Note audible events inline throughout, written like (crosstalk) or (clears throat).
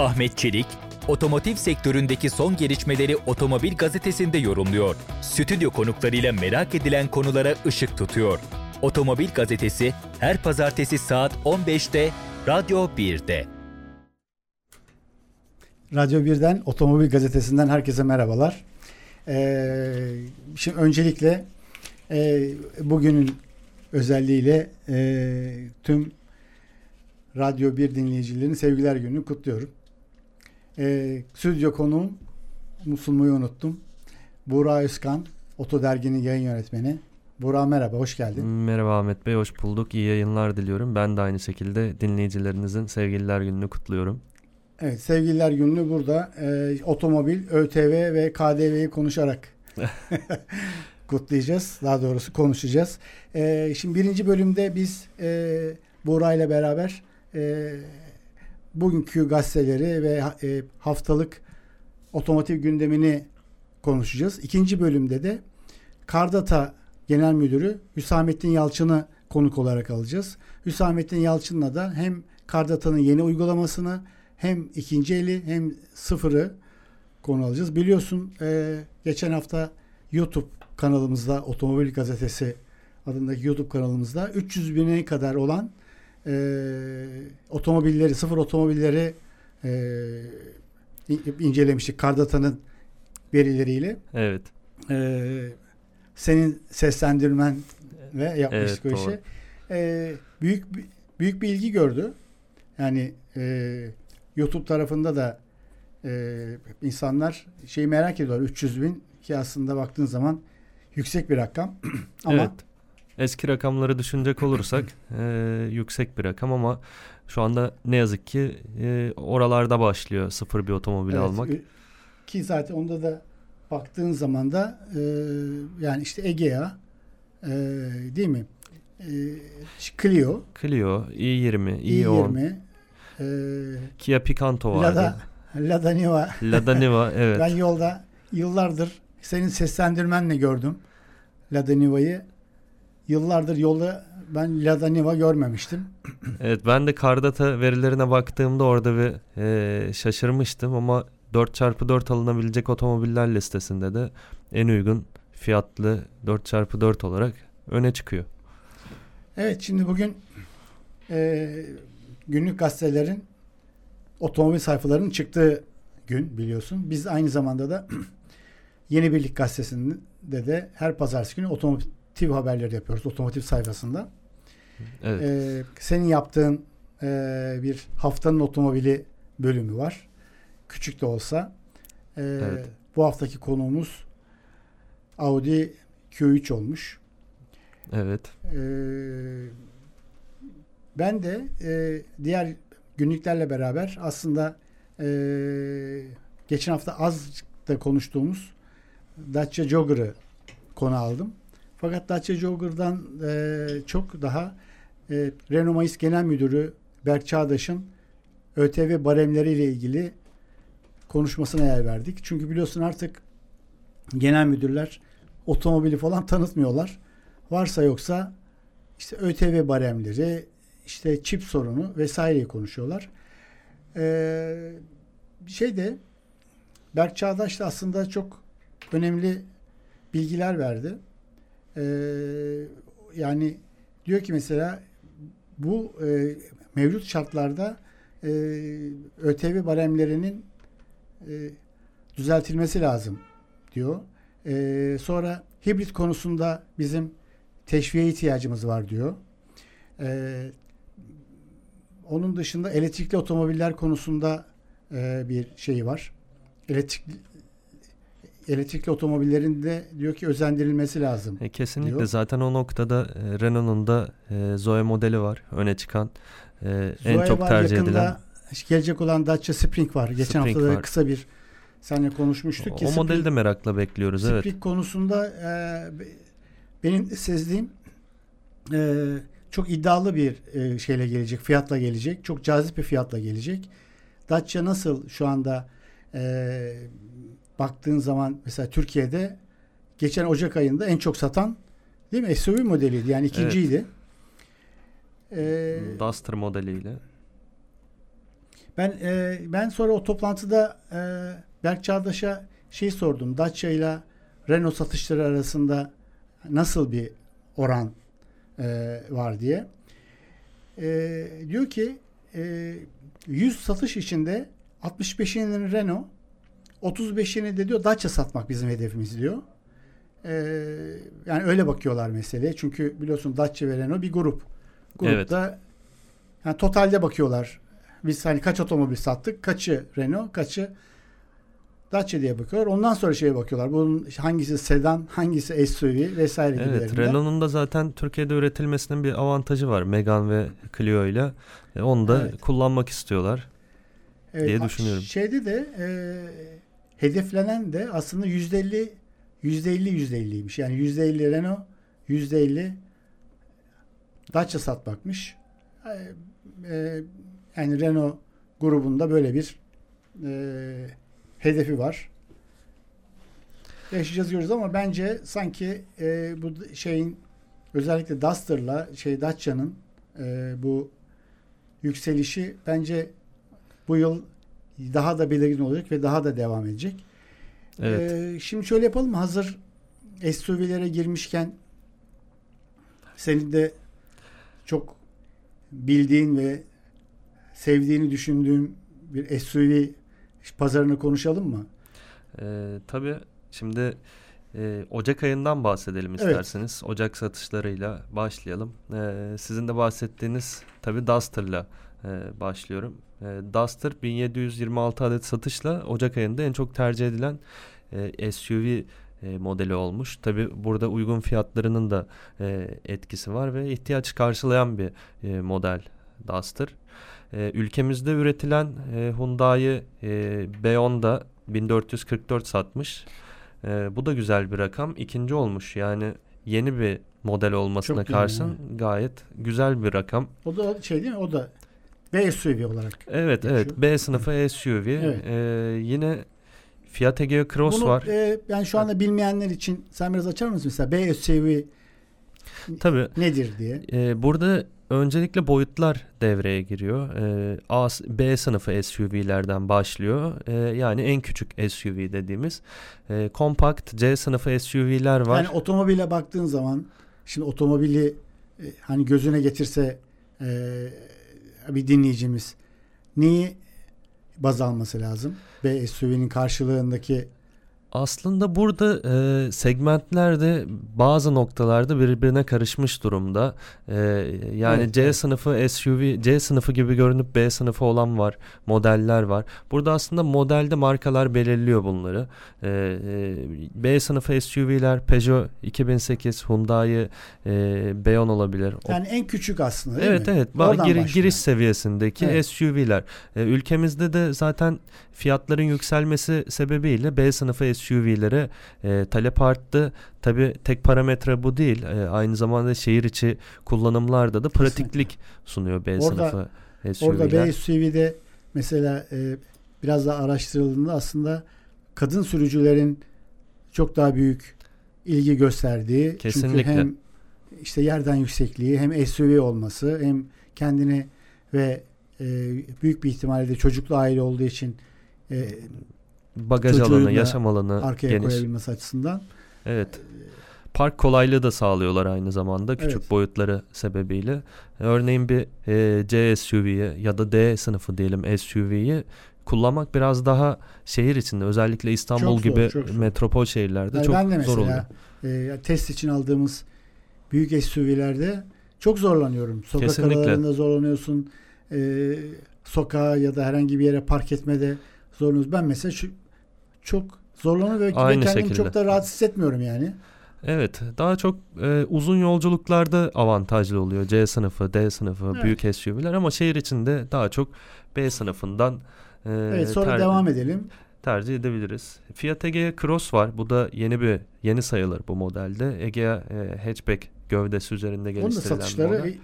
Ahmet Çelik, otomotiv sektöründeki son gelişmeleri Otomobil Gazetesi'nde yorumluyor. Stüdyo konuklarıyla merak edilen konulara ışık tutuyor. Otomobil Gazetesi her pazartesi saat 15'te Radyo 1'de. Radyo 1'den Otomobil Gazetesi'nden herkese merhabalar. Ee, şimdi öncelikle e, bugünün özelliğiyle e, tüm Radyo 1 dinleyicilerinin sevgiler gününü kutluyorum. E, stüdyo konuğum sunmayı unuttum. Buğra Özkan, Oto Dergi'nin yayın yönetmeni. Buğra merhaba, hoş geldin. Merhaba Ahmet Bey, hoş bulduk. İyi yayınlar diliyorum. Ben de aynı şekilde dinleyicilerinizin sevgililer gününü kutluyorum. Evet, sevgililer gününü burada e, otomobil, ÖTV ve KDV'yi konuşarak (laughs) kutlayacağız. Daha doğrusu konuşacağız. E, şimdi birinci bölümde biz e, Buğra ile beraber e, bugünkü gazeteleri ve e, haftalık otomotiv gündemini konuşacağız. İkinci bölümde de Kardata Genel Müdürü Hüsamettin Yalçın'ı konuk olarak alacağız. Hüsamettin Yalçın'la da hem Kardata'nın yeni uygulamasını hem ikinci eli hem sıfırı konu alacağız. Biliyorsun e, geçen hafta YouTube kanalımızda Otomobil Gazetesi adındaki YouTube kanalımızda 300 bine kadar olan e, otomobilleri, sıfır otomobilleri e, incelemiştik Kardata'nın verileriyle. Evet. E, senin seslendirmen ve yapmıştık evet, o işi. E, büyük büyük bir ilgi gördü. Yani e, YouTube tarafında da e, insanlar şeyi merak ediyorlar. 300 bin ki aslında baktığın zaman yüksek bir rakam. (clears throat) Ama evet. Eski rakamları düşünecek olursak (clears throat) e, yüksek bir rakam ama şu anda ne yazık ki e, oralarda başlıyor sıfır bir otomobil evet, almak. Ki zaten onda da baktığın zaman da e, yani işte Egea e, değil mi? E, Clio. Clio, i20, i10. i20. E, Kia Picanto vardı. Lada, Lada Niva. Lada Niva (laughs) evet. ben yolda yıllardır senin seslendirmenle gördüm Lada Niva'yı yıllardır yolda ben Lada Niva görmemiştim. Evet ben de Kardata verilerine baktığımda orada bir e, şaşırmıştım ama 4x4 alınabilecek otomobiller listesinde de en uygun fiyatlı 4x4 olarak öne çıkıyor. Evet şimdi bugün e, günlük gazetelerin otomobil sayfalarının çıktığı gün biliyorsun. Biz aynı zamanda da (clears throat) Yeni Birlik gazetesinde de her pazartesi günü otomobil otomotiv haberleri yapıyoruz otomotiv sayfasında. Evet. Ee, senin yaptığın e, bir haftanın otomobili bölümü var. Küçük de olsa. Ee, evet. Bu haftaki konuğumuz Audi Q3 olmuş. Evet. Ee, ben de e, diğer günlüklerle beraber aslında e, geçen hafta az da konuştuğumuz Dacia Jogger'ı konu aldım. Fakat Dacia Jogger'dan e, çok daha e, Renault Mayıs Genel Müdürü Berk Çağdaş'ın ÖTV baremleriyle ilgili konuşmasına yer verdik. Çünkü biliyorsun artık genel müdürler otomobili falan tanıtmıyorlar. Varsa yoksa işte ÖTV baremleri, işte çip sorunu vesaireyi konuşuyorlar. Ee, şey de Berk Çağdaş da aslında çok önemli bilgiler verdi. Ee, yani diyor ki mesela bu e, mevcut şartlarda e, ÖTV baremlerinin e, düzeltilmesi lazım diyor. E, sonra hibrit konusunda bizim teşviğe ihtiyacımız var diyor. E, onun dışında elektrikli otomobiller konusunda e, bir şey var. Elektrik elektrikli otomobillerin de diyor ki özendirilmesi lazım. E, kesinlikle diyor. zaten o noktada e, Renault'un da e, Zoe modeli var öne çıkan e, en çok tercih yakında, edilen. Gelecek olan Dacia Spring var. Geçen Spring hafta da kısa bir seninle konuşmuştuk. O, ki o Spring, modeli de merakla bekliyoruz. Spring evet. konusunda e, benim sezdiğim e, çok iddialı bir e, şeyle gelecek, fiyatla gelecek. Çok cazip bir fiyatla gelecek. Dacia nasıl şu anda e, baktığın zaman mesela Türkiye'de geçen Ocak ayında en çok satan değil mi? SUV modeliydi. Yani ikinciydi. Evet. Ee, Duster modeliyle. Ben e, ben sonra o toplantıda e, Berk Çağdaş'a şey sordum. Dacia ile Renault satışları arasında nasıl bir oran e, var diye. E, diyor ki e, 100 satış içinde 65'ini Renault 35'ini de diyor Dacia satmak bizim hedefimiz diyor. E, yani öyle bakıyorlar meseleye. Çünkü biliyorsun Dacia ve Renault bir grup. Grupta evet. yani totalde bakıyorlar. Biz hani kaç otomobil sattık? Kaçı Renault, kaçı Dacia diye bakıyorlar. Ondan sonra şeye bakıyorlar. Bunun hangisi sedan, hangisi SUV vesaire gibi. Evet, Renault'un da zaten Türkiye'de üretilmesinin bir avantajı var. Megane ve Clio ile. E, onu da evet. kullanmak istiyorlar evet, diye düşünüyorum. Şeyde de e, hedeflenen de aslında %50 %50 %50'ymiş. Yani %50 Renault, %50 Dacia satmakmış. E, e, yani Renault grubunda böyle bir e, hedefi var. Yaşayacağız diyoruz ama bence sanki e, bu şeyin özellikle Duster'la şey Dacia'nın e, bu yükselişi bence bu yıl daha da belirgin olacak ve daha da devam edecek. Evet. E, şimdi şöyle yapalım Hazır SUV'lere girmişken senin de çok bildiğin ve sevdiğini düşündüğüm bir SUV pazarını konuşalım mı? Ee, tabii. Şimdi e, Ocak ayından bahsedelim isterseniz. Evet. Ocak satışlarıyla başlayalım. E, sizin de bahsettiğiniz tabii Duster'la e, başlıyorum. E, Duster 1726 adet satışla Ocak ayında en çok tercih edilen e, SUV e, modeli olmuş. Tabi burada uygun fiyatlarının da e, etkisi var ve ihtiyaç karşılayan bir e, model Duster. E, ülkemizde üretilen e, Hyundai e, B10'da 1444 satmış. E, bu da güzel bir rakam. İkinci olmuş yani yeni bir model olmasına Çok karşın gayet güzel bir rakam. O da şey değil mi? O da B SUV olarak. Evet geçiyor. evet B sınıfı SUV. Evet. Ee, yine Fiat Egea Cross Bunu, var. E, yani şu anda bilmeyenler için sen biraz açar mısın mesela B SUV Tabii. nedir diye? E, burada Öncelikle boyutlar devreye giriyor. Ee, A, B sınıfı SUV'lerden başlıyor. Ee, yani en küçük SUV dediğimiz. Ee, kompakt C sınıfı SUV'ler var. Yani otomobile baktığın zaman şimdi otomobili e, hani gözüne getirse e, bir dinleyicimiz neyi baz alması lazım? B SUV'nin karşılığındaki aslında burada e, segmentler de bazı noktalarda birbirine karışmış durumda. E, yani evet, C evet. sınıfı SUV, C sınıfı gibi görünüp B sınıfı olan var, modeller var. Burada aslında modelde markalar belirliyor bunları. E, e, B sınıfı SUV'ler Peugeot 2008, Hyundai e, B10 olabilir. Yani en küçük aslında değil evet, mi? Evet evet. Gir, giriş seviyesindeki evet. SUV'ler. E, ülkemizde de zaten fiyatların yükselmesi sebebiyle B sınıfı SUV'lere e, talep arttı. Tabi tek parametre bu değil. E, aynı zamanda şehir içi kullanımlarda da pratiklik Kesinlikle. sunuyor B orada, sınıfı SUV'ler. Orada B SUV'de mesela e, biraz daha araştırıldığında aslında kadın sürücülerin çok daha büyük ilgi gösterdiği. Kesinlikle. Çünkü hem işte yerden yüksekliği hem SUV olması hem kendini ve e, büyük bir ihtimalle de çocuklu aile olduğu için e, bagaj alanı, yaşam alanı arkaya geniş. koyabilmesi açısından. Evet. Park kolaylığı da sağlıyorlar aynı zamanda küçük evet. boyutları sebebiyle. Örneğin bir e, C SUV'yi ya da D sınıfı diyelim SUV'yi kullanmak biraz daha şehir içinde özellikle İstanbul çok gibi zor, metropol şehirlerde yani çok ben de mesela, zor oluyor. E, test için aldığımız büyük SUV'lerde çok zorlanıyorum. Sokak Kesinlikle. aralarında zorlanıyorsun. E, sokağa ya da herhangi bir yere park etmede zorlanıyoruz. Ben mesela şu çok zorlanıyorum ve Aynı kendimi şekilde. çok da rahat hissetmiyorum yani. Evet daha çok e, uzun yolculuklarda avantajlı oluyor C sınıfı D sınıfı evet. büyük SUV'ler ama şehir içinde daha çok B sınıfından e, Evet sonra devam edelim. Tercih edebiliriz. Fiat Egea Cross var. Bu da yeni bir yeni sayılır bu modelde. Egea e, hatchback gövdesi üzerinde geliştirilen Onun da satışları.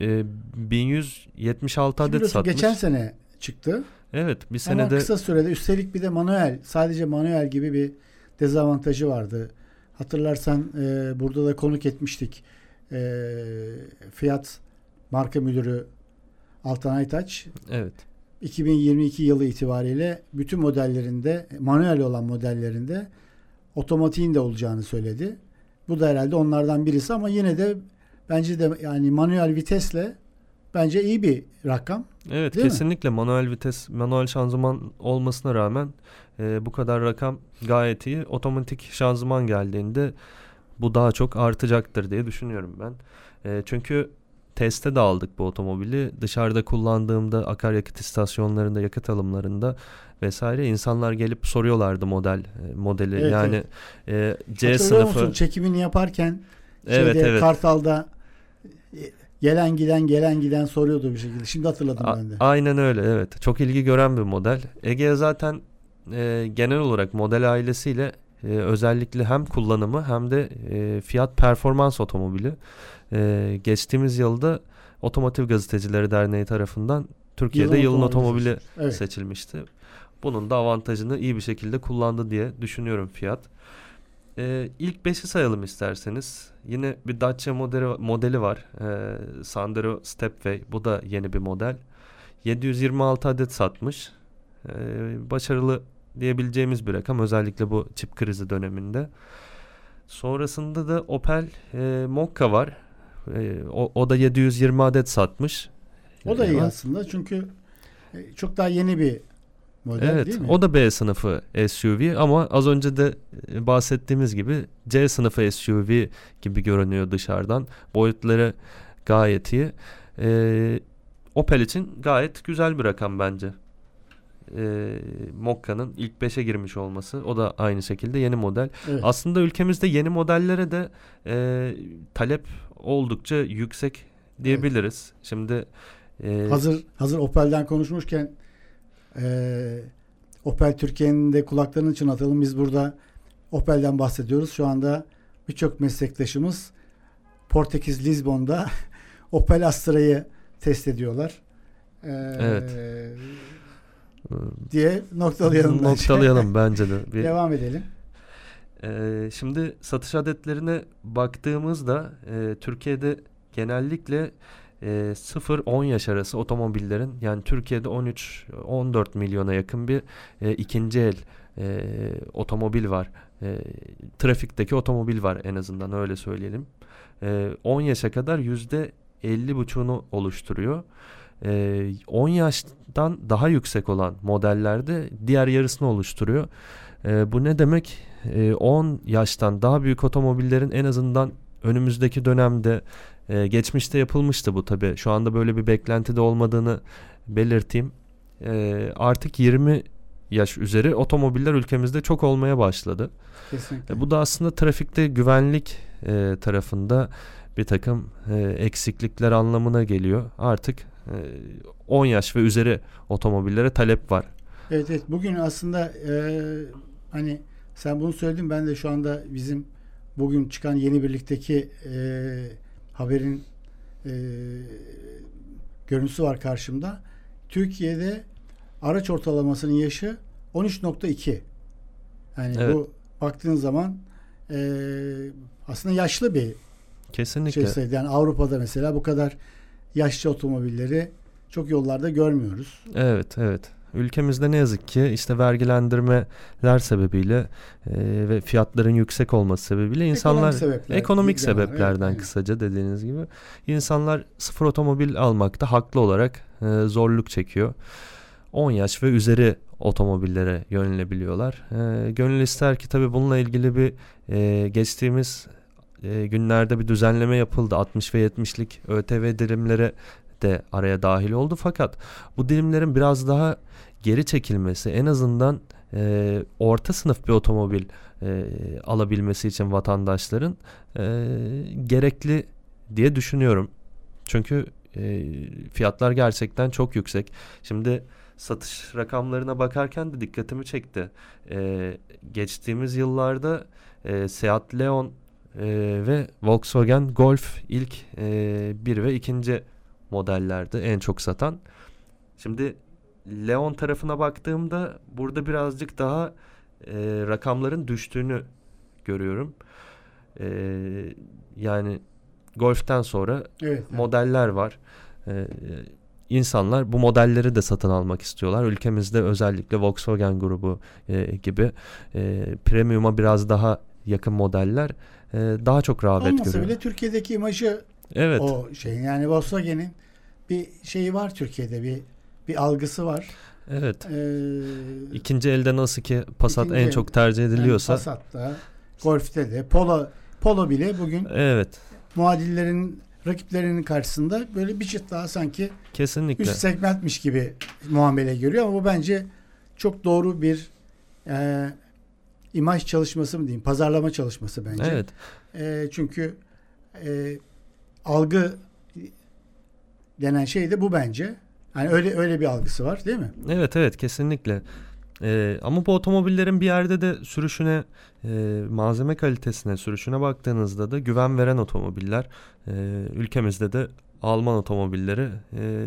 E, 1176 adet satmış. Geçen sene çıktı. Evet bir senede. Ama kısa sürede üstelik bir de manuel sadece manuel gibi bir dezavantajı vardı. Hatırlarsan e, burada da konuk etmiştik. E, Fiyat marka müdürü Altan Aytaç. Evet. 2022 yılı itibariyle bütün modellerinde manuel olan modellerinde otomatiğin de olacağını söyledi. Bu da herhalde onlardan birisi ama yine de bence de yani manuel vitesle bence iyi bir rakam. Evet Değil mi? kesinlikle manuel vites, manuel şanzıman olmasına rağmen e, bu kadar rakam gayet iyi. Otomatik şanzıman geldiğinde bu daha çok artacaktır diye düşünüyorum ben. E, çünkü teste de aldık bu otomobili. Dışarıda kullandığımda akaryakıt istasyonlarında, yakıt alımlarında vesaire insanlar gelip soruyorlardı model e, modeli. Evet, yani e, C Hatırlıyor sınıfı musun çekimini yaparken Evet şeyde, evet. Kartal'da gelen giden gelen giden soruyordu bir şekilde. Şimdi hatırladım A- ben de. Aynen öyle evet. Çok ilgi gören bir model. Ege zaten e, genel olarak model ailesiyle e, özellikle hem kullanımı hem de e, fiyat performans otomobili. E, geçtiğimiz yılda Otomotiv Gazetecileri Derneği tarafından Türkiye'de yılın, otomobili seçilmiş. Evet. seçilmişti. Bunun da avantajını iyi bir şekilde kullandı diye düşünüyorum fiyat. Ee, ilk 5'i sayalım isterseniz. Yine bir Dacia modeli, modeli var. Ee, Sandero Stepway. Bu da yeni bir model. 726 adet satmış. Ee, başarılı diyebileceğimiz bir rakam. Özellikle bu çip krizi döneminde. Sonrasında da Opel e, Mokka var. E, o, o da 720 adet satmış. O da iyi aslında çünkü e, çok daha yeni bir model Evet, değil mi? o da B sınıfı SUV ama az önce de e, bahsettiğimiz gibi C sınıfı SUV gibi görünüyor dışarıdan. Boyutları gayet iyi. Ee, Opel için gayet güzel bir rakam bence. Ee, Mokka'nın ilk 5'e girmiş olması. O da aynı şekilde yeni model. Evet. Aslında ülkemizde yeni modellere de e, talep oldukça yüksek diyebiliriz. Şimdi e, Hazır hazır Opel'den konuşmuşken e, Opel Türkiye'nin de kulaklarını çınlatalım. Biz burada Opel'den bahsediyoruz. Şu anda birçok meslektaşımız Portekiz Lizbon'da (laughs) Opel Astra'yı test ediyorlar. E, Evet. diye noktalayalım. noktalayalım (laughs) bence de. Bir, Devam edelim. Ee, şimdi satış adetlerine baktığımızda e, Türkiye'de genellikle e, 0-10 yaş arası otomobillerin yani Türkiye'de 13-14 milyona yakın bir e, ikinci el e, otomobil var. E, trafikteki otomobil var en azından öyle söyleyelim. E, 10 yaşa kadar yüzde 50,5'unu oluşturuyor. E, 10 yaştan daha yüksek olan modellerde diğer yarısını oluşturuyor. E, bu ne demek? E, 10 yaştan daha büyük otomobillerin en azından önümüzdeki dönemde e, geçmişte yapılmıştı bu tabi. Şu anda böyle bir beklenti de olmadığını belirteyim. E, artık 20 yaş üzeri otomobiller ülkemizde çok olmaya başladı. Kesinlikle. E, bu da aslında trafikte güvenlik e, tarafında bir takım e, eksiklikler anlamına geliyor. Artık e, 10 yaş ve üzeri otomobillere talep var. Evet evet bugün aslında e, hani sen bunu söyledin ben de şu anda bizim bugün çıkan yeni birlikteki e, haberin e, görüntüsü var karşımda. Türkiye'de araç ortalamasının yaşı 13.2. Yani Evet. bu baktığın zaman e, aslında yaşlı bir Kesinlikle. şey. Yani Avrupa'da mesela bu kadar yaşlı otomobilleri çok yollarda görmüyoruz. Evet, evet. Ülkemizde ne yazık ki işte vergilendirmeler sebebiyle e, ve fiyatların yüksek olması sebebiyle insanlar sebepler, ekonomik var. Evet, sebeplerden aynen. kısaca dediğiniz gibi insanlar sıfır otomobil almakta haklı olarak e, zorluk çekiyor. 10 yaş ve üzeri otomobillere yönelebiliyorlar. E, gönül ister ki tabii bununla ilgili bir e, geçtiğimiz e, günlerde bir düzenleme yapıldı. 60 ve 70'lik ÖTV dilimleri de araya dahil oldu. Fakat bu dilimlerin biraz daha geri çekilmesi en azından e, orta sınıf bir otomobil e, alabilmesi için vatandaşların e, gerekli diye düşünüyorum. Çünkü e, fiyatlar gerçekten çok yüksek. Şimdi satış rakamlarına bakarken de dikkatimi çekti. E, geçtiğimiz yıllarda e, Seat Leon e, ve Volkswagen Golf ilk e, bir ve ikinci modellerdi en çok satan. Şimdi Leon tarafına baktığımda burada birazcık daha e, rakamların düştüğünü görüyorum. E, yani Golf'ten sonra Evet. evet. modeller var. E, insanlar bu modelleri de satın almak istiyorlar. Ülkemizde özellikle Volkswagen grubu e, gibi e, premium'a biraz daha yakın modeller e, daha çok rağbet Olmasa görüyor. bile Türkiye'deki imajı Evet. o şey. Yani Volkswagen'in bir şeyi var Türkiye'de bir bir algısı var. Evet. Ee, İkinci elde nasıl ki Passat en çok tercih yani ediliyorsa. Passat'ta, Golf'te de, Polo Polo bile bugün Evet. muadillerin rakiplerinin karşısında böyle bir çıt daha sanki Kesinlikle. üst segmentmiş gibi muamele görüyor ama bu bence çok doğru bir e, imaj çalışması mı diyeyim, pazarlama çalışması bence. Evet. E, çünkü e, algı denen şey de bu bence. Yani öyle öyle bir algısı var değil mi? Evet evet kesinlikle. Ee, ama bu otomobillerin bir yerde de sürüşüne, e, malzeme kalitesine, sürüşüne baktığınızda da güven veren otomobiller. e, ülkemizde de Alman otomobilleri e,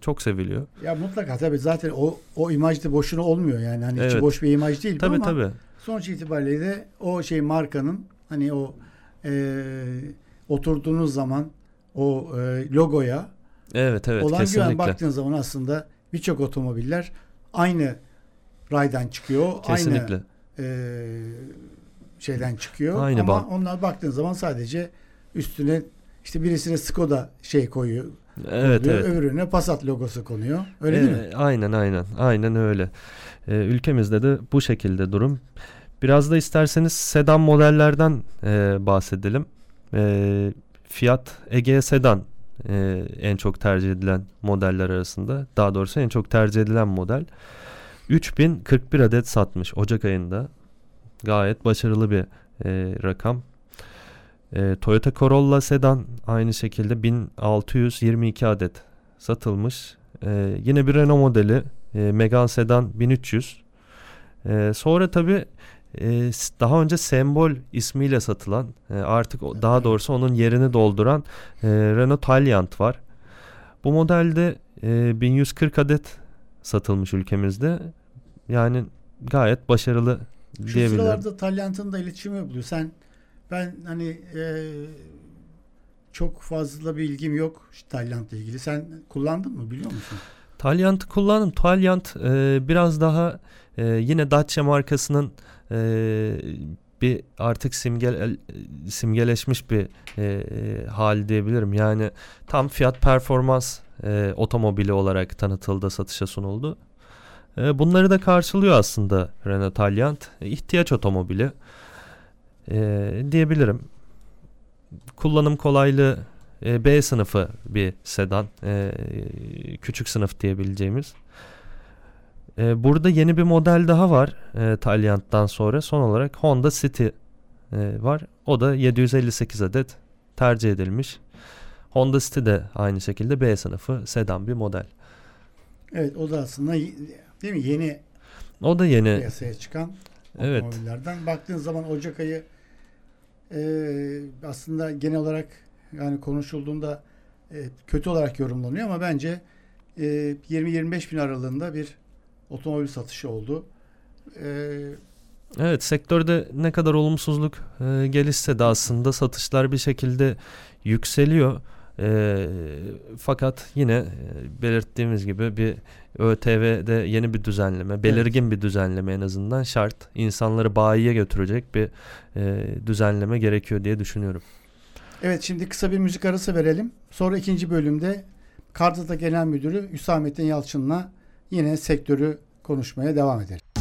çok seviliyor. Ya mutlaka tabii zaten o o imaj da boşuna olmuyor yani hani Evet. boş bir imaj değil Tabii ama tabii. sonuç itibariyle de o şey markanın hani o e, oturduğunuz zaman o e, logoya Evet evet olan kesinlikle. güven baktığın zaman aslında birçok otomobiller aynı raydan çıkıyor. Kesinlikle. Aynı e, şeyden çıkıyor. Aynı Ama band. onlar baktığın zaman sadece üstüne işte birisine Skoda şey koyuyor. Evet koyuyor, evet. Öbürüne Passat logosu konuyor. Öyle değil mi? Ee, Aynen aynen. Aynen öyle. Ee, ülkemizde de bu şekilde durum. Biraz da isterseniz sedan modellerden e, bahsedelim. E, Fiat Egea Sedan e, en çok tercih edilen modeller arasında. Daha doğrusu en çok tercih edilen model. 3041 adet satmış Ocak ayında. Gayet başarılı bir e, rakam. E, Toyota Corolla Sedan aynı şekilde 1622 adet satılmış. Ee, yine bir Renault modeli e, Megane Sedan 1300. Ee, sonra tabi daha önce Sembol ismiyle satılan e, artık daha doğrusu onun yerini dolduran e, Renault Taliant var. Bu modelde e, 1140 adet satılmış ülkemizde. Yani gayet başarılı Şu diyebilirim. sıralarda Talyant'ın da iletişimi yapılıyor. Sen ben hani e, çok fazla bilgim yok şu Talyant'la ilgili. Sen kullandın mı biliyor musun? Talyant'ı kullandım. Talyant e, biraz daha e, yine Dacia markasının e, bir artık simgel simgeleşmiş bir e, hal diyebilirim. Yani tam fiyat performans e, otomobili olarak tanıtıldı, satışa sunuldu. E, bunları da karşılıyor aslında Renault Talyant. E, ihtiyaç otomobili e, diyebilirim. Kullanım kolaylığı e, B sınıfı bir sedan. E, küçük sınıf diyebileceğimiz. E, burada yeni bir model daha var e, Taliant'tan sonra. Son olarak Honda City e, var. O da 758 adet tercih edilmiş. Honda City de aynı şekilde B sınıfı sedan bir model. Evet o da aslında değil mi yeni O da yeni. piyasaya çıkan Evet. otomobillerden. Baktığın zaman Ocak ayı e, aslında genel olarak yani konuşulduğunda e, kötü olarak yorumlanıyor ama bence e, 20-25 bin aralığında bir otomobil satışı oldu. E, Evet sektörde ne kadar olumsuzluk e, gelişse de aslında satışlar bir şekilde yükseliyor. E, fakat yine e, belirttiğimiz gibi bir ÖTV'de yeni bir düzenleme, belirgin bir düzenleme en azından şart. İnsanları bayiye götürecek bir e, düzenleme gerekiyor diye düşünüyorum. evet şimdi kısa bir müzik arası verelim. Sonra ikinci bölümde Kardata Genel Müdürü Hüsamettin Yalçın'la yine sektörü konuşmaya devam edelim.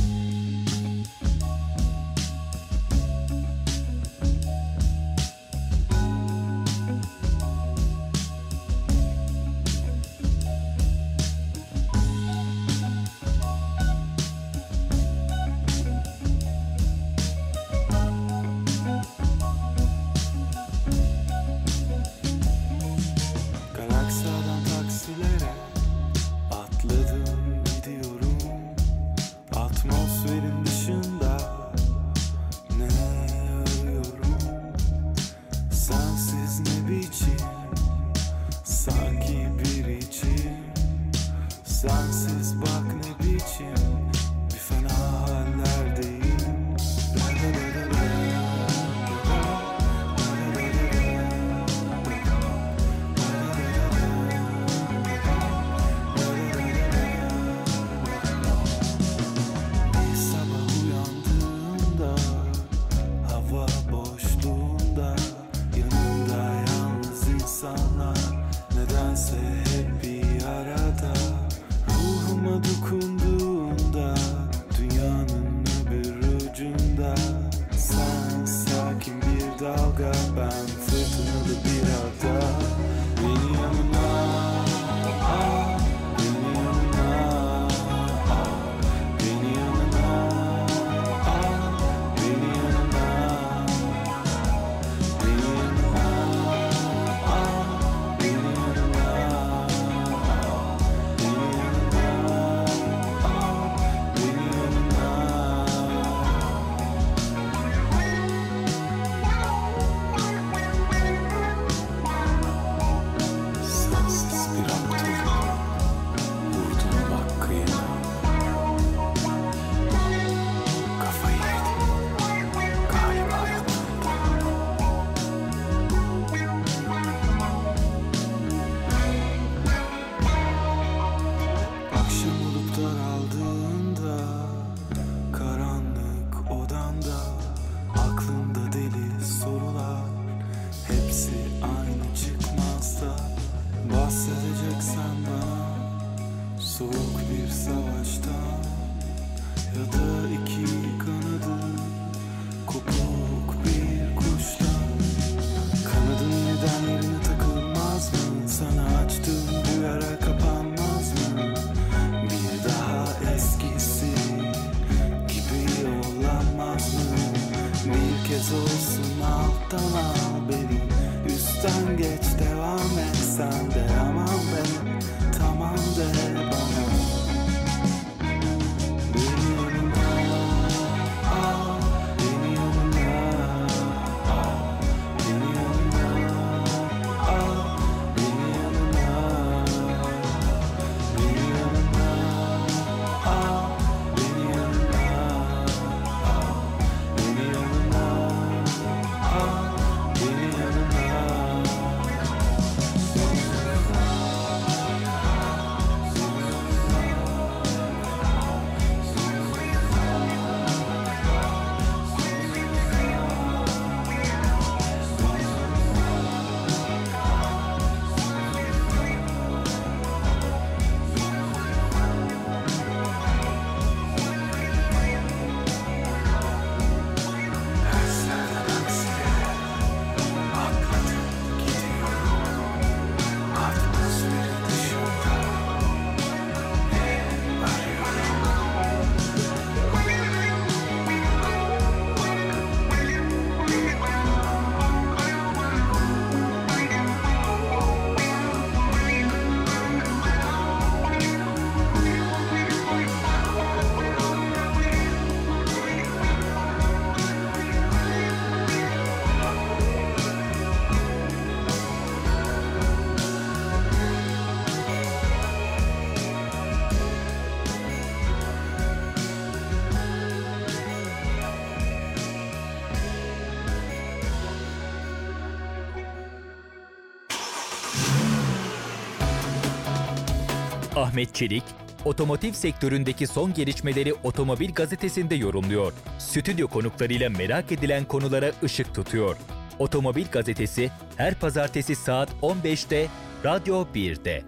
Ahmet Çelik, otomotiv sektöründeki son gelişmeleri Otomobil Gazetesi'nde yorumluyor. Stüdyo konuklarıyla merak edilen konulara ışık tutuyor. Otomobil Gazetesi her pazartesi saat 15'te Radyo 1'de.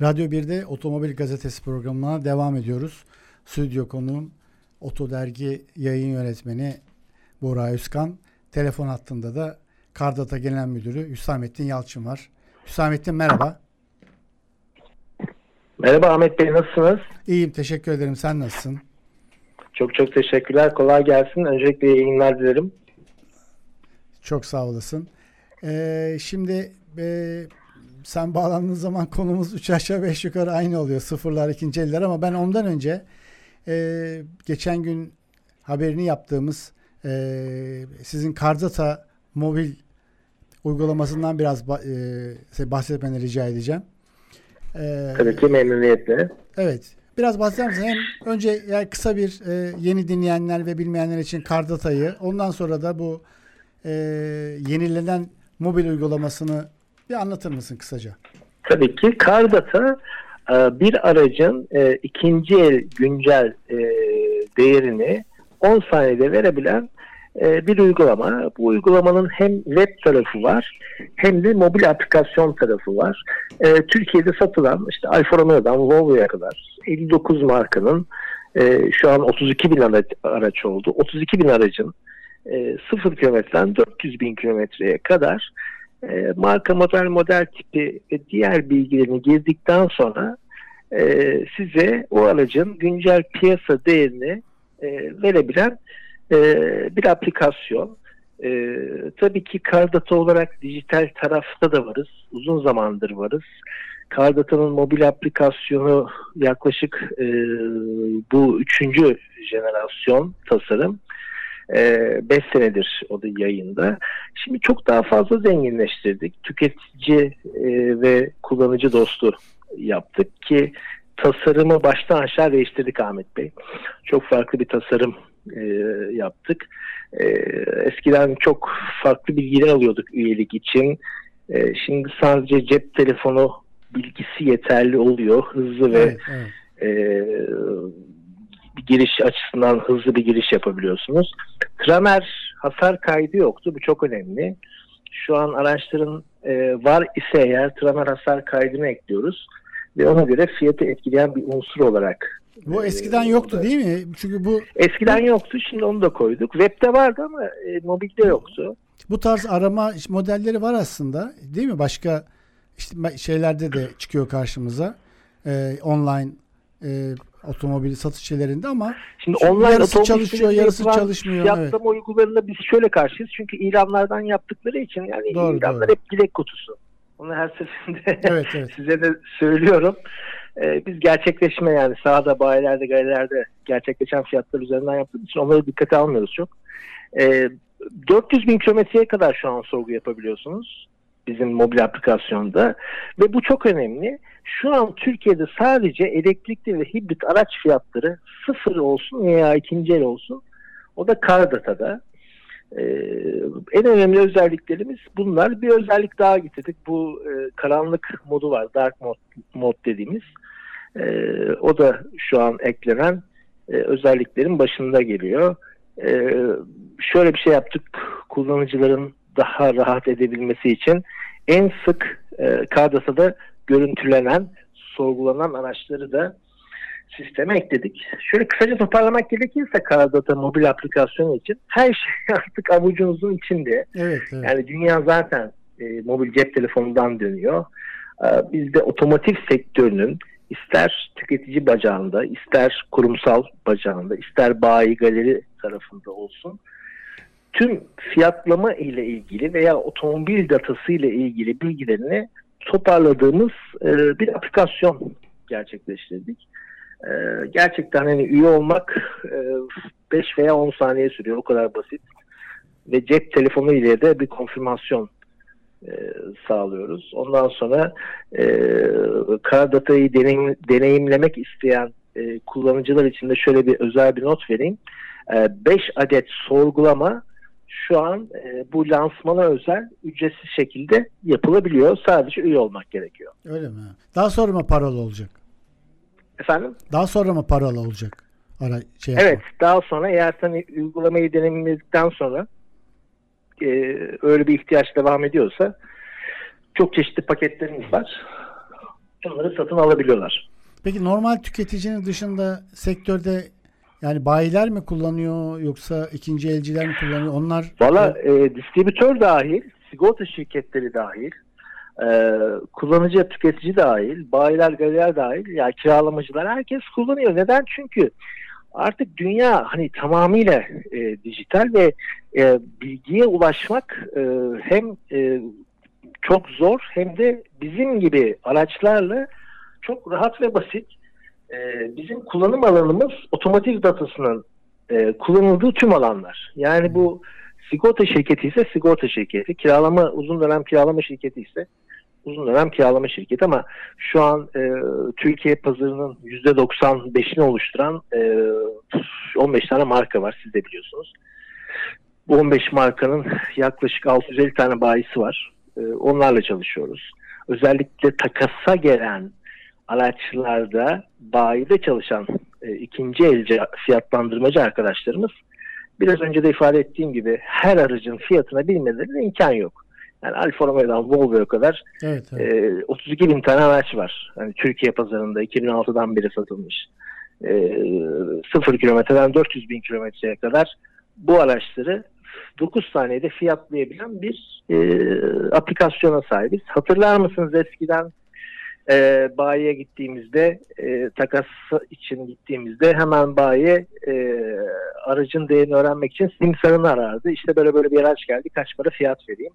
Radyo 1'de Otomobil Gazetesi programına devam ediyoruz. Stüdyo konuğum Oto Dergi yayın yönetmeni Buğra Özkan. Telefon hattında da Kardata Genel Müdürü Hüsamettin Yalçın var. Hüsamettin merhaba. Merhaba Ahmet Bey nasılsınız? İyiyim teşekkür ederim. Sen nasılsın? Çok çok teşekkürler. Kolay gelsin. Öncelikle yayınlar dilerim. Çok sağ olasın. Ee, şimdi e, sen bağlandığın zaman konumuz 3 aşağı 5 yukarı aynı oluyor. Sıfırlar ikinci eller ama ben ondan önce e, geçen gün haberini yaptığımız e, sizin Kardata mobil uygulamasından biraz e, bahsetmeni rica edeceğim. Ee, Tabii ki memnuniyetle. Evet. Biraz bahseder misin? Hem önce yani kısa bir e, yeni dinleyenler ve bilmeyenler için Kardata'yı, ondan sonra da bu e, yenilenen mobil uygulamasını bir anlatır mısın kısaca? Tabii ki Kardata e, bir aracın e, ikinci el güncel e, değerini 10 saniyede verebilen e, bir uygulama. Bu uygulamanın hem web tarafı var hem de mobil aplikasyon tarafı var. E, Türkiye'de satılan işte Alfa Romeo'dan Volvo'ya kadar 59 markanın e, şu an 32 bin araç, araç oldu. 32 bin aracın e, 0 kilometreden 400 bin kilometreye kadar e, marka model model tipi ve diğer bilgilerini girdikten sonra e, size o aracın güncel piyasa değerini e, verebilen e, bir aplikasyon. E, tabii ki Kardata olarak dijital tarafta da varız. Uzun zamandır varız. Kardata'nın mobil aplikasyonu yaklaşık e, bu üçüncü jenerasyon tasarım. 5 e, senedir o da yayında. Şimdi çok daha fazla zenginleştirdik. Tüketici e, ve kullanıcı dostu yaptık ki tasarımı baştan aşağı değiştirdik Ahmet Bey. Çok farklı bir tasarım e, yaptık. E, eskiden çok farklı bilgiler alıyorduk üyelik için. E, şimdi sadece cep telefonu bilgisi yeterli oluyor. Hızlı ve Evet, evet. e, bir giriş açısından hızlı bir giriş yapabiliyorsunuz. Tramer hasar kaydı yoktu. Bu çok önemli. Şu an araçların e, var ise eğer tramer hasar kaydını ekliyoruz. ve ona göre fiyatı etkileyen bir unsur olarak. Bu e, eskiden yoktu değil mi? Çünkü bu Eskiden yoktu, şimdi onu da koyduk. Web'de vardı ama e, mobilde yoktu. bu tarz arama modelleri var aslında değil mi? Başka işte şeylerde de çıkıyor karşımıza. Ee, online e, otomobil satış şeylerinde ama Şimdi online yarısı çalışıyor, yarısı yapılan çalışmıyor, Fiyatlama uygularına biz şöyle karşıyız. Çünkü ilanlardan yaptıkları için yani Doğru, ilanlar doğru. hep dilek kutusu. Onu her seferinde Evet, evet. (laughs) size de söylüyorum. Ee, biz gerçekleşme yani sahada, bayilerde, galilerde gerçekleşen fiyatlar üzerinden yaptığımız için onları dikkate almıyoruz çok. Ee, 400 bin kilometreye kadar şu an sorgu yapabiliyorsunuz bizim mobil aplikasyonda ve bu çok önemli. Şu an Türkiye'de sadece elektrikli ve hibrit araç fiyatları sıfır olsun veya ikinci el olsun o da Kardata'da. Ee, en önemli özelliklerimiz bunlar. Bir özellik daha getirdik. Bu e, karanlık modu var. Dark mod, mod dediğimiz. Ee, o da şu an eklenen e, özelliklerin başında geliyor. Ee, şöyle bir şey yaptık. Kullanıcıların daha rahat edebilmesi için en sık e, Kardata'da görüntülenen, sorgulanan araçları da sisteme ekledik. Şöyle kısaca toparlamak gerekirse Karadata mobil aplikasyonu için her şey (laughs) artık avucunuzun içinde. evet, evet. Yani dünya zaten e, mobil cep telefonundan dönüyor. E, biz de otomotiv sektörünün ister tüketici bacağında, ister kurumsal bacağında, ister bayi galeri tarafında olsun tüm fiyatlama ile ilgili veya otomobil datası ile ilgili bilgilerini toparladığımız e, bir aplikasyon gerçekleştirdik. E, gerçekten hani üye olmak 5 veya 10 saniye sürüyor. O kadar basit. Ve cep telefonu ile de bir konfirmasyon e, sağlıyoruz. Ondan sonra e, kara datayı deneyim, deneyimlemek isteyen e, kullanıcılar için de şöyle bir özel bir not vereyim. 5 adet sorgulama şu an e, bu lansmana özel ücretsiz şekilde yapılabiliyor. Sadece üye olmak gerekiyor. Öyle mi? Daha sonra mı paralı olacak? Efendim? Daha sonra mı paralı olacak? Ara, şey Evet. Daha sonra eğer sen uygulamayı deneyimledikten sonra e, öyle bir ihtiyaç devam ediyorsa çok çeşitli paketlerimiz var. Onları satın alabiliyorlar. Peki normal tüketicinin dışında sektörde yani bayiler mi kullanıyor yoksa ikinci elciler mi kullanıyor? Onlar Valla e, distribütör dahil, sigorta şirketleri dahil, e, kullanıcı tüketici dahil, bayiler, galeriler dahil, yani kiralamacılar herkes kullanıyor. Neden? Çünkü artık dünya hani tamamıyla e, dijital ve e, bilgiye ulaşmak e, hem e, çok zor hem de bizim gibi araçlarla çok rahat ve basit. E, bizim kullanım alanımız otomotiv datasının e, kullanıldığı tüm alanlar. Yani bu sigorta şirketi ise sigorta şirketi, kiralama uzun dönem kiralama şirketi ise uzun dönem kiralama şirketi ama şu an e, Türkiye pazarının %95'ini oluşturan e, 15 tane marka var siz de biliyorsunuz. Bu 15 markanın yaklaşık 650 tane bayisi var. E, onlarla çalışıyoruz. Özellikle takasa gelen araçlarda bayide çalışan e, ikinci elci fiyatlandırmacı arkadaşlarımız biraz önce de ifade ettiğim gibi her aracın fiyatına bilmelerine imkan yok. Yani Alfa Romeo'dan Volvo'ya kadar evet, evet. e, 32 bin tane araç var. Yani Türkiye pazarında 2006'dan beri satılmış. E, 0 kilometreden 400 bin kilometreye kadar bu araçları 9 saniyede fiyatlayabilen bir e, aplikasyona sahibiz. Hatırlar mısınız eskiden e, bayiye gittiğimizde e, takas için gittiğimizde hemen bayiye e, aracın değerini öğrenmek için simsarını arardı. İşte böyle böyle bir araç geldi kaç para fiyat vereyim.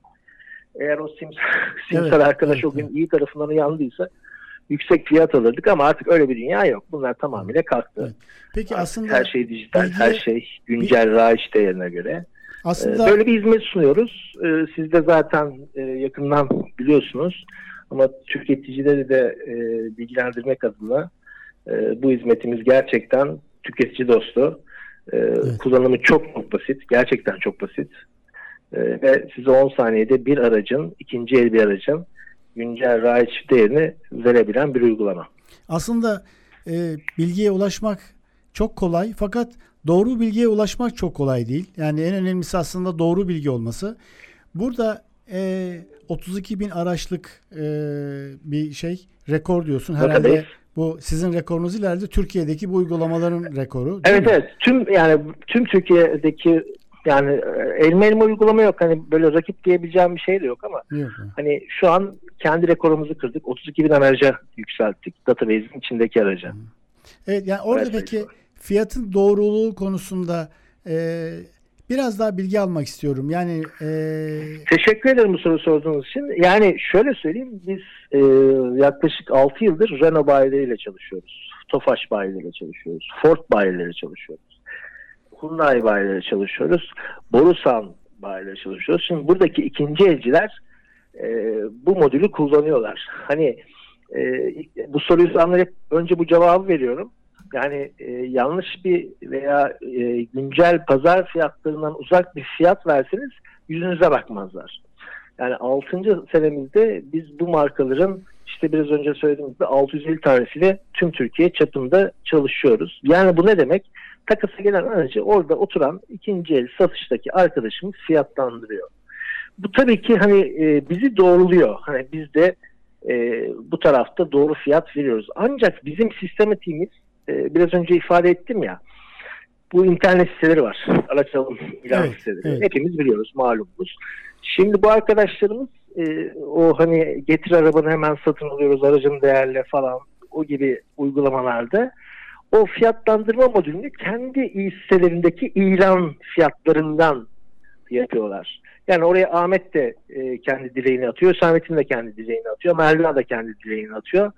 Eğer o simsar, (laughs) simsar Evet, arkadaş evet, o gün iyi tarafından uyandıysa yüksek fiyat alırdık ama artık öyle bir dünya yok. Bunlar tamamıyla kalktı. Evet. Peki Artık aslında her şey dijital, bilgi- her şey güncel raiç değerine göre. Ee, aslında Böyle bir hizmet sunuyoruz. Ee, Siz de zaten e, yakından biliyorsunuz. Ama tüketicileri de e, bilgilendirmek adına e, bu hizmetimiz gerçekten tüketici dostu. E, Kullanımı çok çok basit. Gerçekten çok basit. E, Ve size 10 saniyede bir aracın, ikinci el bir aracın güncel raiç değerini verebilen bir uygulama. aslında e, bilgiye ulaşmak çok kolay fakat doğru bilgiye ulaşmak çok kolay değil. Yani en önemlisi aslında doğru bilgi olması. Burada e, 32 bin araçlık e, bir şey rekor diyorsun. Herhalde Bakadayız. bu sizin rekorunuz ileride Türkiye'deki bu uygulamaların rekoru. Evet mi? evet. Tüm yani tüm Türkiye'deki yani e, elma elma uygulama yok. Hani böyle rakip diyebileceğim bir şey de yok ama Yok. hani şu an kendi rekorumuzu kırdık. 32 bin araca yükselttik. Database'in içindeki araca. Evet yani orada Evet, peki fiyatın doğruluğu konusunda e, biraz daha bilgi almak istiyorum. Yani e, Teşekkür ederim bu soru sorduğunuz için. Yani şöyle söyleyeyim biz e, yaklaşık 6 yıldır Renault bayileriyle çalışıyoruz. Tofaş bayileriyle çalışıyoruz. Ford bayileriyle çalışıyoruz. Hyundai bayileriyle çalışıyoruz. Borusan bayileriyle çalışıyoruz. Şimdi buradaki ikinci elciler e, bu modülü kullanıyorlar. Hani e, bu soruyu hep önce bu cevabı veriyorum. Yani e, yanlış bir veya e, güncel pazar fiyatlarından uzak bir fiyat verseniz yüzünüze bakmazlar. Yani 6. senemizde biz bu markaların işte biraz önce söylediğim gibi 650 tanesiyle tüm Türkiye çapında çalışıyoruz. Yani bu ne demek? Takasa gelen aracı orada oturan ikinci el satıştaki arkadaşımız fiyatlandırıyor. Bu tabii ki hani e, bizi doğruluyor. Hani biz de e, bu tarafta doğru fiyat veriyoruz. Ancak bizim sistematiğimiz e, biraz önce ifade ettim ya bu internet siteleri var. Araç alım ilan Evet, siteleri. evet. Hepimiz biliyoruz malumuz. Şimdi bu arkadaşlarımız e, o hani getir arabanı hemen satın alıyoruz aracın değerle falan o gibi uygulamalarda o fiyatlandırma modülünü kendi sitelerindeki ilan fiyatlarından yapıyorlar. Yani oraya Ahmet de e, kendi dileğini atıyor, Samet'in de kendi dileğini atıyor, Melda da kendi dileğini atıyor.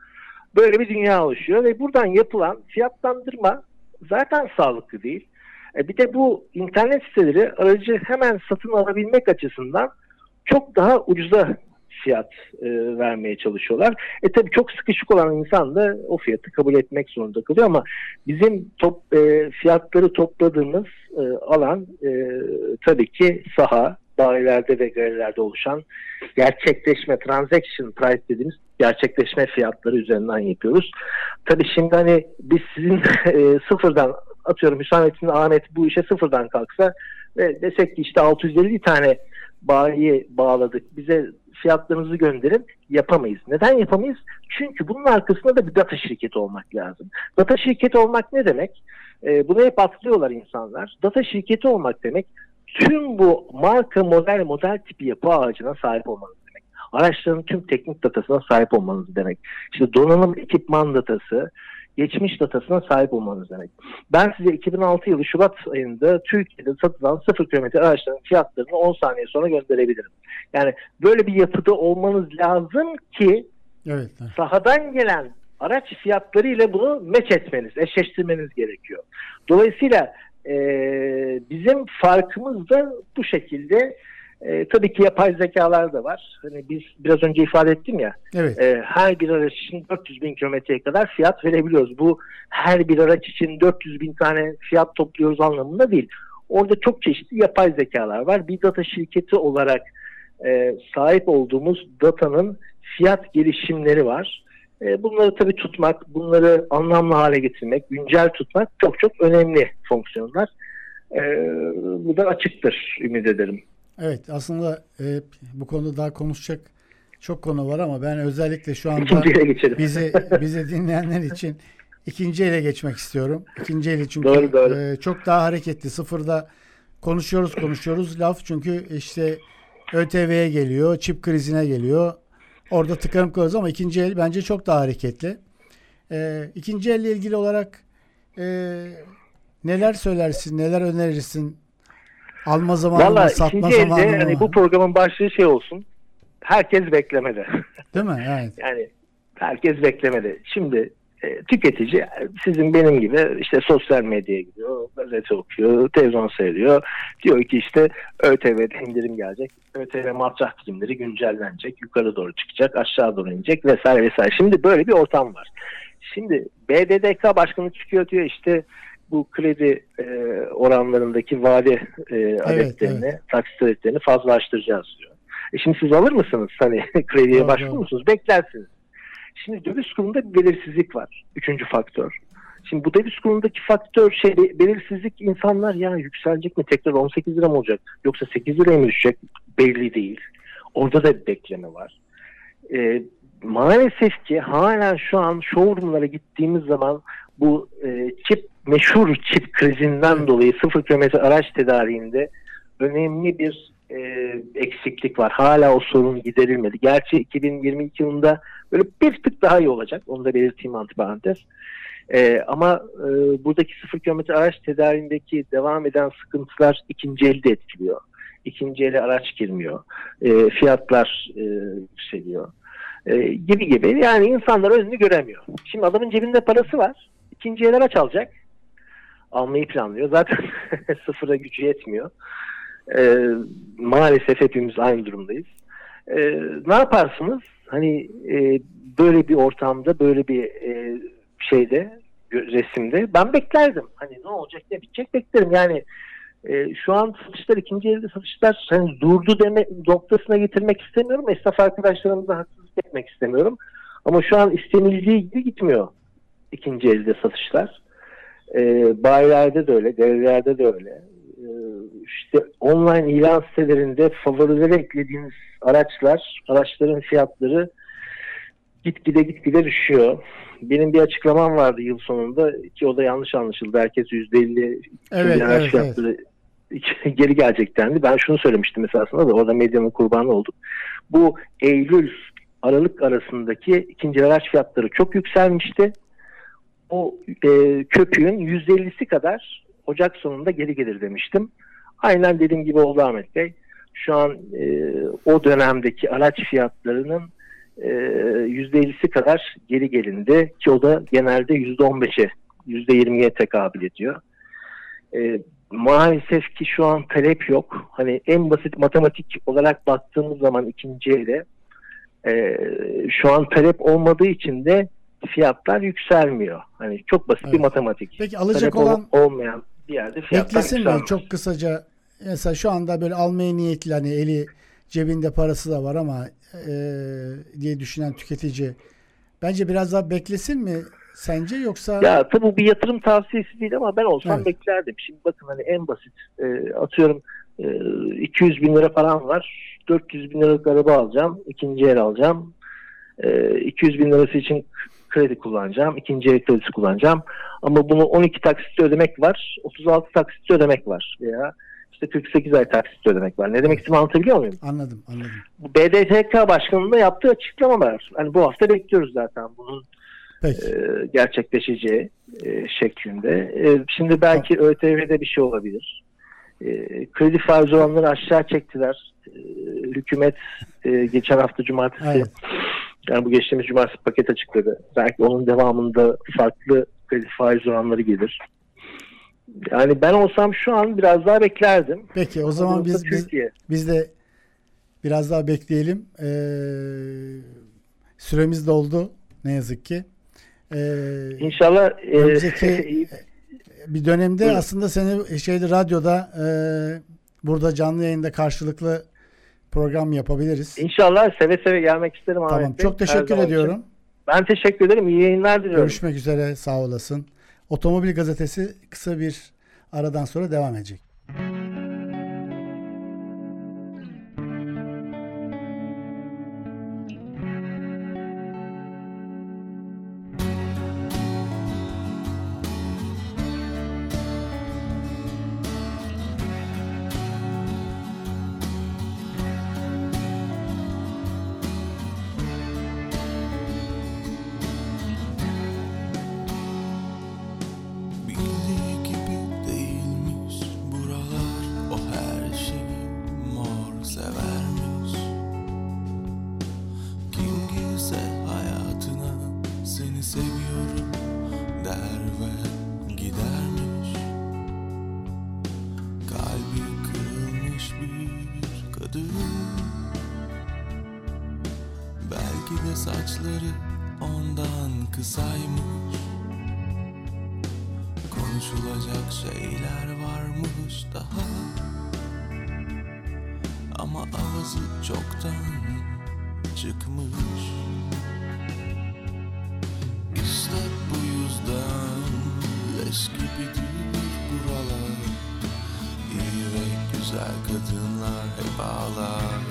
Böyle bir dünya oluşuyor ve buradan yapılan fiyatlandırma zaten sağlıklı değil. E, bir de bu internet siteleri aracı hemen satın alabilmek açısından çok daha ucuza fiyat e, vermeye çalışıyorlar. E tabii çok sıkışık olan insan da o fiyatı kabul etmek zorunda kalıyor ama bizim top, e, fiyatları topladığımız e, alan e, tabii ki saha, bayilerde ve galerilerde oluşan gerçekleşme, transaction price dediğimiz gerçekleşme fiyatları üzerinden yapıyoruz. Tabii şimdi hani biz sizin (laughs) e, sıfırdan atıyorum Hüsamettin Ahmet bu işe sıfırdan kalksa ve desek ki işte 650 tane bayi bağladık bize fiyatlarınızı gönderin yapamayız. Neden yapamayız? Çünkü bunun arkasında da bir data şirketi olmak lazım. Data şirketi olmak ne demek? E, bunu hep atlıyorlar insanlar. Data şirketi olmak demek tüm bu marka model model tipi yapı ağacına sahip olmanız demek. Araçların tüm teknik datasına sahip olmanız demek. İşte donanım ekipman datası, geçmiş datasına sahip olmanız demek. Ben size 2006 yılı Şubat ayında Türkiye'de satılan 0 kilometre araçların fiyatlarını 10 saniye sonra gönderebilirim. Yani böyle bir yapıda olmanız lazım ki evet. sahadan gelen araç fiyatları ile bunu meç etmeniz, eşleştirmeniz gerekiyor. Dolayısıyla e, bizim farkımız da bu şekilde. E, tabii ki yapay zekalar da var. Hani biz biraz önce ifade ettim ya. Evet. E, her bir araç için 400 bin kilometreye kadar fiyat verebiliyoruz. Bu her bir araç için 400 bin tane fiyat topluyoruz anlamında değil. Orada çok çeşitli yapay zekalar var. Bir data şirketi olarak e, sahip olduğumuz datanın fiyat gelişimleri var. E, bunları tabii tutmak, bunları anlamlı hale getirmek, güncel tutmak çok çok önemli fonksiyonlar. E, bu da açıktır ümit ederim. Evet aslında e, bu konuda daha konuşacak çok konu var ama ben özellikle şu anda bizi bizi dinleyenler için ikinci ele geçmek istiyorum. İkinci eli çünkü Doğru, doğru. e, çok daha hareketli. Sıfırda konuşuyoruz konuşuyoruz laf çünkü işte ÖTV'ye geliyor, çip krizine geliyor. Orada tıkanıp kalıyoruz ama ikinci el bence çok daha hareketli. E, ikinci elle ilgili olarak e, neler söylersin, neler önerirsin? Alma zamanı mı, Valla satma ikinci zamanı elde mı? hani bu programın başlığı şey olsun. Herkes beklemede. Değil mi? Evet. (laughs) Yani herkes beklemede. Şimdi e, tüketici sizin benim gibi işte sosyal medyaya gidiyor, gazete okuyor, televizyon seyrediyor. Diyor ki işte ÖTV'de indirim gelecek. ÖTV masraf primleri güncellenecek. Yukarı doğru çıkacak, aşağı doğru inecek vesaire vesaire. Şimdi böyle bir ortam var. Şimdi BDDK başkanı çıkıyor diyor işte bu kredi e, oranlarındaki vade e, adetlerini, evet. taksit adetlerini fazlalaştıracağız diyor. E şimdi siz alır mısınız? Hani (laughs) krediye başvurur musunuz? Beklersiniz. Şimdi döviz kurunda bir belirsizlik var. Üçüncü faktör. Şimdi bu döviz kurundaki faktör şey be- belirsizlik insanlar ya yükselecek mi tekrar 18 lira mı olacak yoksa 8 liraya mı düşecek belli değil. Orada da bir bekleme var. E, maalesef ki halen şu an showroomlara gittiğimiz zaman bu e, çip meşhur çip krizinden dolayı sıfır kilometre araç tedariğinde önemli bir e, eksiklik var. Hala o sorun giderilmedi. Gerçi 2022 yılında böyle bir tık daha iyi olacak. Onu da belirteyim antiparantez. E, ama e, buradaki sıfır kilometre araç tedariğindeki devam eden sıkıntılar ikinci elde etkiliyor. İkinci ele araç girmiyor. E, fiyatlar e, yükseliyor. E, gibi gibi. Yani insanlar önünü göremiyor. Şimdi adamın cebinde parası var. İkinci el araç alacak. Almayı planlıyor. Zaten (laughs) sıfıra gücü yetmiyor. E, maalesef hepimiz aynı durumdayız. E, ne yaparsınız? Hani e, böyle bir ortamda, böyle bir e, şeyde, resimde ben beklerdim. Hani ne olacak, ne bitecek beklerim. Yani e, şu an satışlar, ikinci elde satışlar hani durdu deme noktasına getirmek istemiyorum. Esnaf arkadaşlarımıza haksızlık etmek istemiyorum. Ama şu an istenildiği gibi gitmiyor ikinci elde satışlar. E, bayilerde de öyle, devrelerde de öyle. İşte online ilan sitelerinde favorilere eklediğiniz araçlar, araçların fiyatları gitgide gitgide düşüyor. Benim bir açıklamam vardı yıl sonunda ki o da yanlış anlaşıldı. Herkes %50 Evet, araç evet, fiyatları (laughs) geri gelecektendi. Ben şunu söylemiştim esasında da orada medyanın kurbanı olduk. Bu Eylül Aralık arasındaki ikinci araç fiyatları çok yükselmişti. O e, köpüğün %50'si kadar Ocak sonunda geri gelir demiştim. Aynen dediğim gibi oldu Ahmet Bey. Şu an e, o dönemdeki araç fiyatlarının e, %50'si kadar geri gelindi ki o da genelde %15'e, %20'ye tekabül ediyor. E, maalesef ki şu an talep yok. Hani en basit matematik olarak baktığımız zaman ikinci ele e, şu an talep olmadığı için de fiyatlar yükselmiyor. Hani çok basit bir Evet. matematik. Peki alacak Talep ol- olan olmayan bir yerde fiyatlar beklesin mi? Çok kısaca mesela şu anda böyle almaya niyetli hani eli cebinde parası da var ama e, diye düşünen tüketici bence biraz daha beklesin mi sence yoksa Ya tabii bir yatırım tavsiyesi değil ama ben olsam Evet. beklerdim. Şimdi bakın hani en basit e, atıyorum e, 200 bin lira param var. 400 bin liralık araba alacağım. ikinci el alacağım. E, 200 bin lirası için kredi kullanacağım. ikinci el kredisi kullanacağım. Ama bunu 12 taksitle ödemek var. 36 taksitle ödemek var. Veya işte 48 ay taksitle ödemek var. Ne demek istediğimi anlatabiliyor muyum? anladım anladım. Bu BDTK Başkanı'nın da yaptığı açıklamalar. Hani bu hafta bekliyoruz zaten bunun Peki. e, gerçekleşeceği e, şeklinde. E, şimdi belki ÖTV'de bir şey olabilir. E, kredi faiz oranları aşağı çektiler. E, hükümet e, geçen hafta cumartesi Evet. yani bu geçtiğimiz cumartesi paket açıkladı. Belki onun devamında farklı kredi faiz oranları gelir. Yani ben olsam şu an biraz daha beklerdim. Peki o zaman Ama biz, biz biz de biraz daha bekleyelim. Ee, süremiz doldu ne yazık ki. Ee, İnşallah e, Önümüzdeki- (laughs) bir dönemde Buyurun. aslında seni şeyde radyoda e, burada canlı yayında karşılıklı program yapabiliriz. İnşallah seve seve gelmek isterim Ahmet Tamam. Bey. Çok teşekkür zaman için. ediyorum. Ben teşekkür ederim. İyi yayınlar diliyorum. Görüşmek üzere. Sağ olasın. Otomobil Gazetesi kısa bir aradan sonra devam edecek. Çoktan çıkmış. İşte bu yüzden leş gibidir buralar İyi ve güzel kadınlar hep ağlar.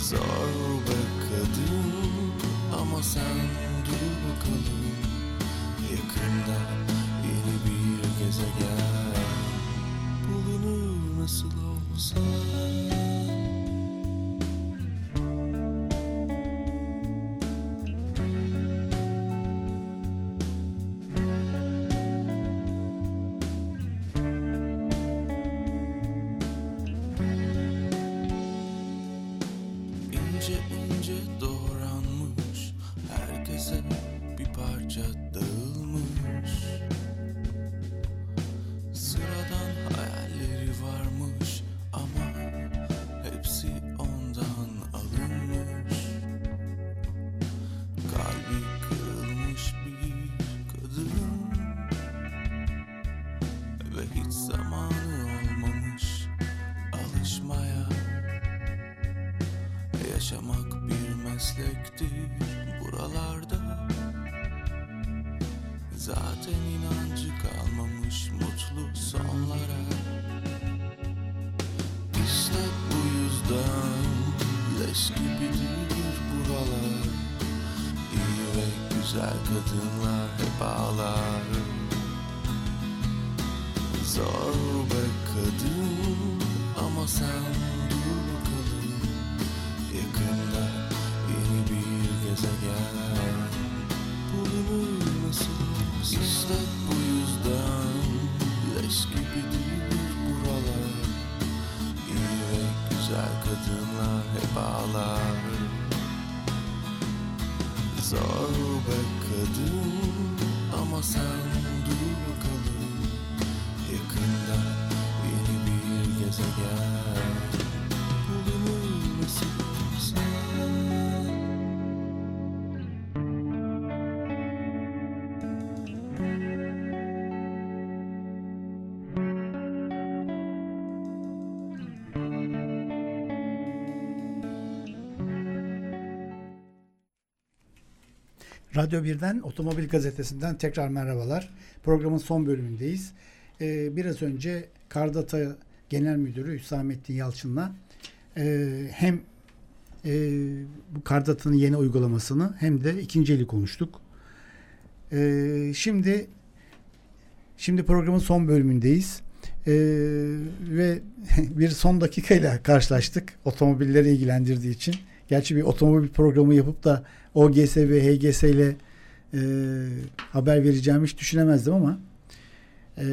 Zor be kadın ama sen dur bakalım. Yakında yeni bir gezegen. Bulunur nasıl olsa kadınlar hep ağlar. Zor be kadın ama sen dur Radyo 1'den Otomobil Gazetesi'nden tekrar merhabalar. Programın son bölümündeyiz. Ee, biraz önce Kardata Genel Müdürü Hüsamettin Yalçın'la e, hem e, bu Kardata'nın yeni uygulamasını hem de ikinci eli konuştuk. E, şimdi şimdi programın son bölümündeyiz. E, ve (laughs) bir son dakikayla karşılaştık otomobilleri ilgilendirdiği için. Gerçi bir otomobil programı yapıp da OGS ve HGS ile e, haber vereceğimi hiç düşünemezdim ama e,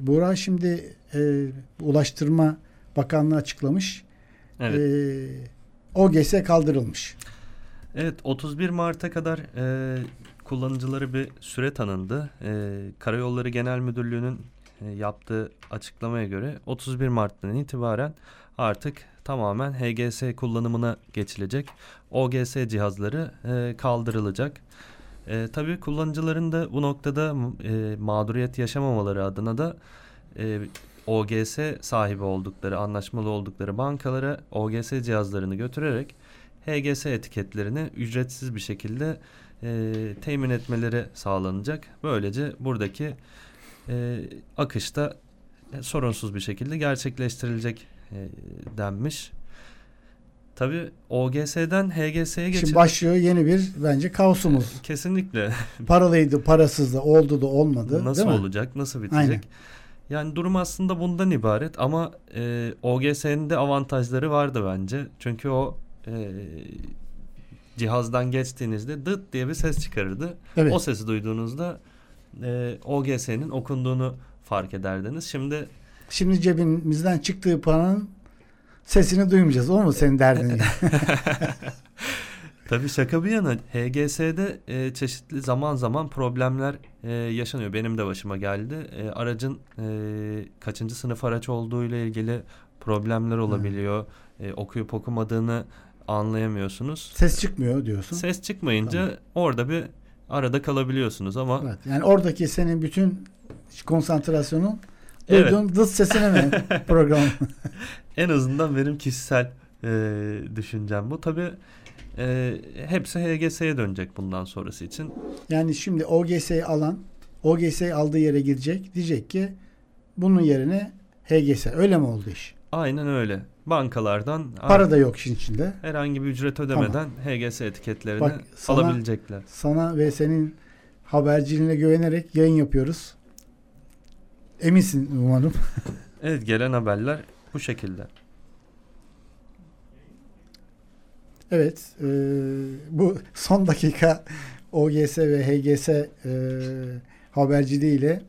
Buğra şimdi e, Ulaştırma Bakanlığı açıklamış. Evet. E, OGS kaldırılmış. Evet 31 Mart'a kadar e, kullanıcıları bir süre tanındı. E, Karayolları Genel Müdürlüğü'nün yaptığı açıklamaya göre 31 Mart'tan itibaren artık tamamen HGS kullanımına geçilecek. OGS cihazları e, kaldırılacak. E, tabii kullanıcıların da bu noktada e, mağduriyet yaşamamaları adına da e, OGS sahibi oldukları, anlaşmalı oldukları bankalara OGS cihazlarını götürerek HGS etiketlerini ücretsiz bir şekilde e, temin etmeleri sağlanacak. Böylece buradaki e, akışta e, sorunsuz bir şekilde gerçekleştirilecek e, denmiş. Tabii OGS'den HGS'ye geçildi. Şimdi başlıyor yeni bir bence kaosumuz. Kesinlikle. (laughs) Paralıydı, parasızdı, oldu da olmadı. Nasıl değil mi? olacak, nasıl bitecek? Aynen. Yani durum aslında bundan ibaret ama e, OGS'nin de avantajları vardı bence. Çünkü o e, cihazdan geçtiğinizde dıt diye bir ses çıkarırdı. Evet. O sesi duyduğunuzda e, OGS'nin okunduğunu fark ederdiniz. Şimdi Şimdi cebimizden çıktığı paranın sesini duymayacağız. O mu senin derdin? (laughs) (laughs) Tabii şaka bir yana HGS'de e, çeşitli zaman zaman problemler e, yaşanıyor. Benim de başıma geldi. E, aracın e, kaçıncı sınıf araç olduğu ile ilgili problemler olabiliyor. E, okuyup okumadığını anlayamıyorsunuz. Ses çıkmıyor diyorsun. Ses çıkmayınca Tamam. orada bir arada kalabiliyorsunuz ama Evet. Yani oradaki senin bütün konsantrasyonun Evet. duyduğun dıt sesine mi (laughs) program? en azından benim kişisel e, düşüncem bu. Tabii e, hepsi HGS'ye dönecek bundan sonrası için. Yani şimdi OGS'yi alan OGS'yi aldığı yere gidecek. Diyecek ki bunun yerine HGS. Öyle mi oldu iş? Aynen öyle. Bankalardan Para da yok işin içinde. herhangi bir ücret ödemeden HGS etiketlerini Bak, sana- alabilecekler. Sana ve senin haberciliğine güvenerek yayın yapıyoruz. Eminsin umarım. (laughs) Evet gelen haberler bu şekilde. Evet. e, bu son dakika OGS ve HGS e, haberciliğiyle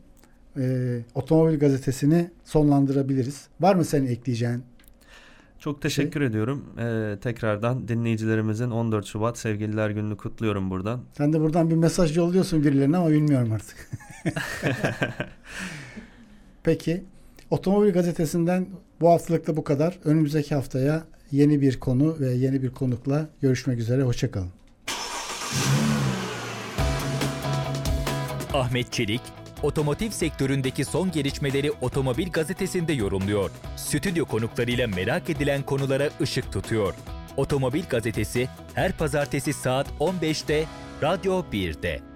e, Otomobil Gazetesi'ni sonlandırabiliriz. Var mı senin ekleyeceğin? Çok teşekkür ediyorum. Ee, tekrardan dinleyicilerimizin 14 Şubat Sevgililer Günü'nü kutluyorum buradan. Sen de buradan bir mesaj yolluyorsun birilerine ama bilmiyorum artık. (laughs) (laughs) Peki. Otomobil Gazetesi'nden bu haftalıkta bu kadar. Önümüzdeki haftaya yeni bir konu ve yeni bir konukla görüşmek üzere. Hoşçakalın. Ahmet Çelik, otomotiv sektöründeki son gelişmeleri Otomobil Gazetesi'nde yorumluyor. Stüdyo konuklarıyla merak edilen konulara ışık tutuyor. Otomobil Gazetesi her pazartesi saat 15'te Radyo 1'de.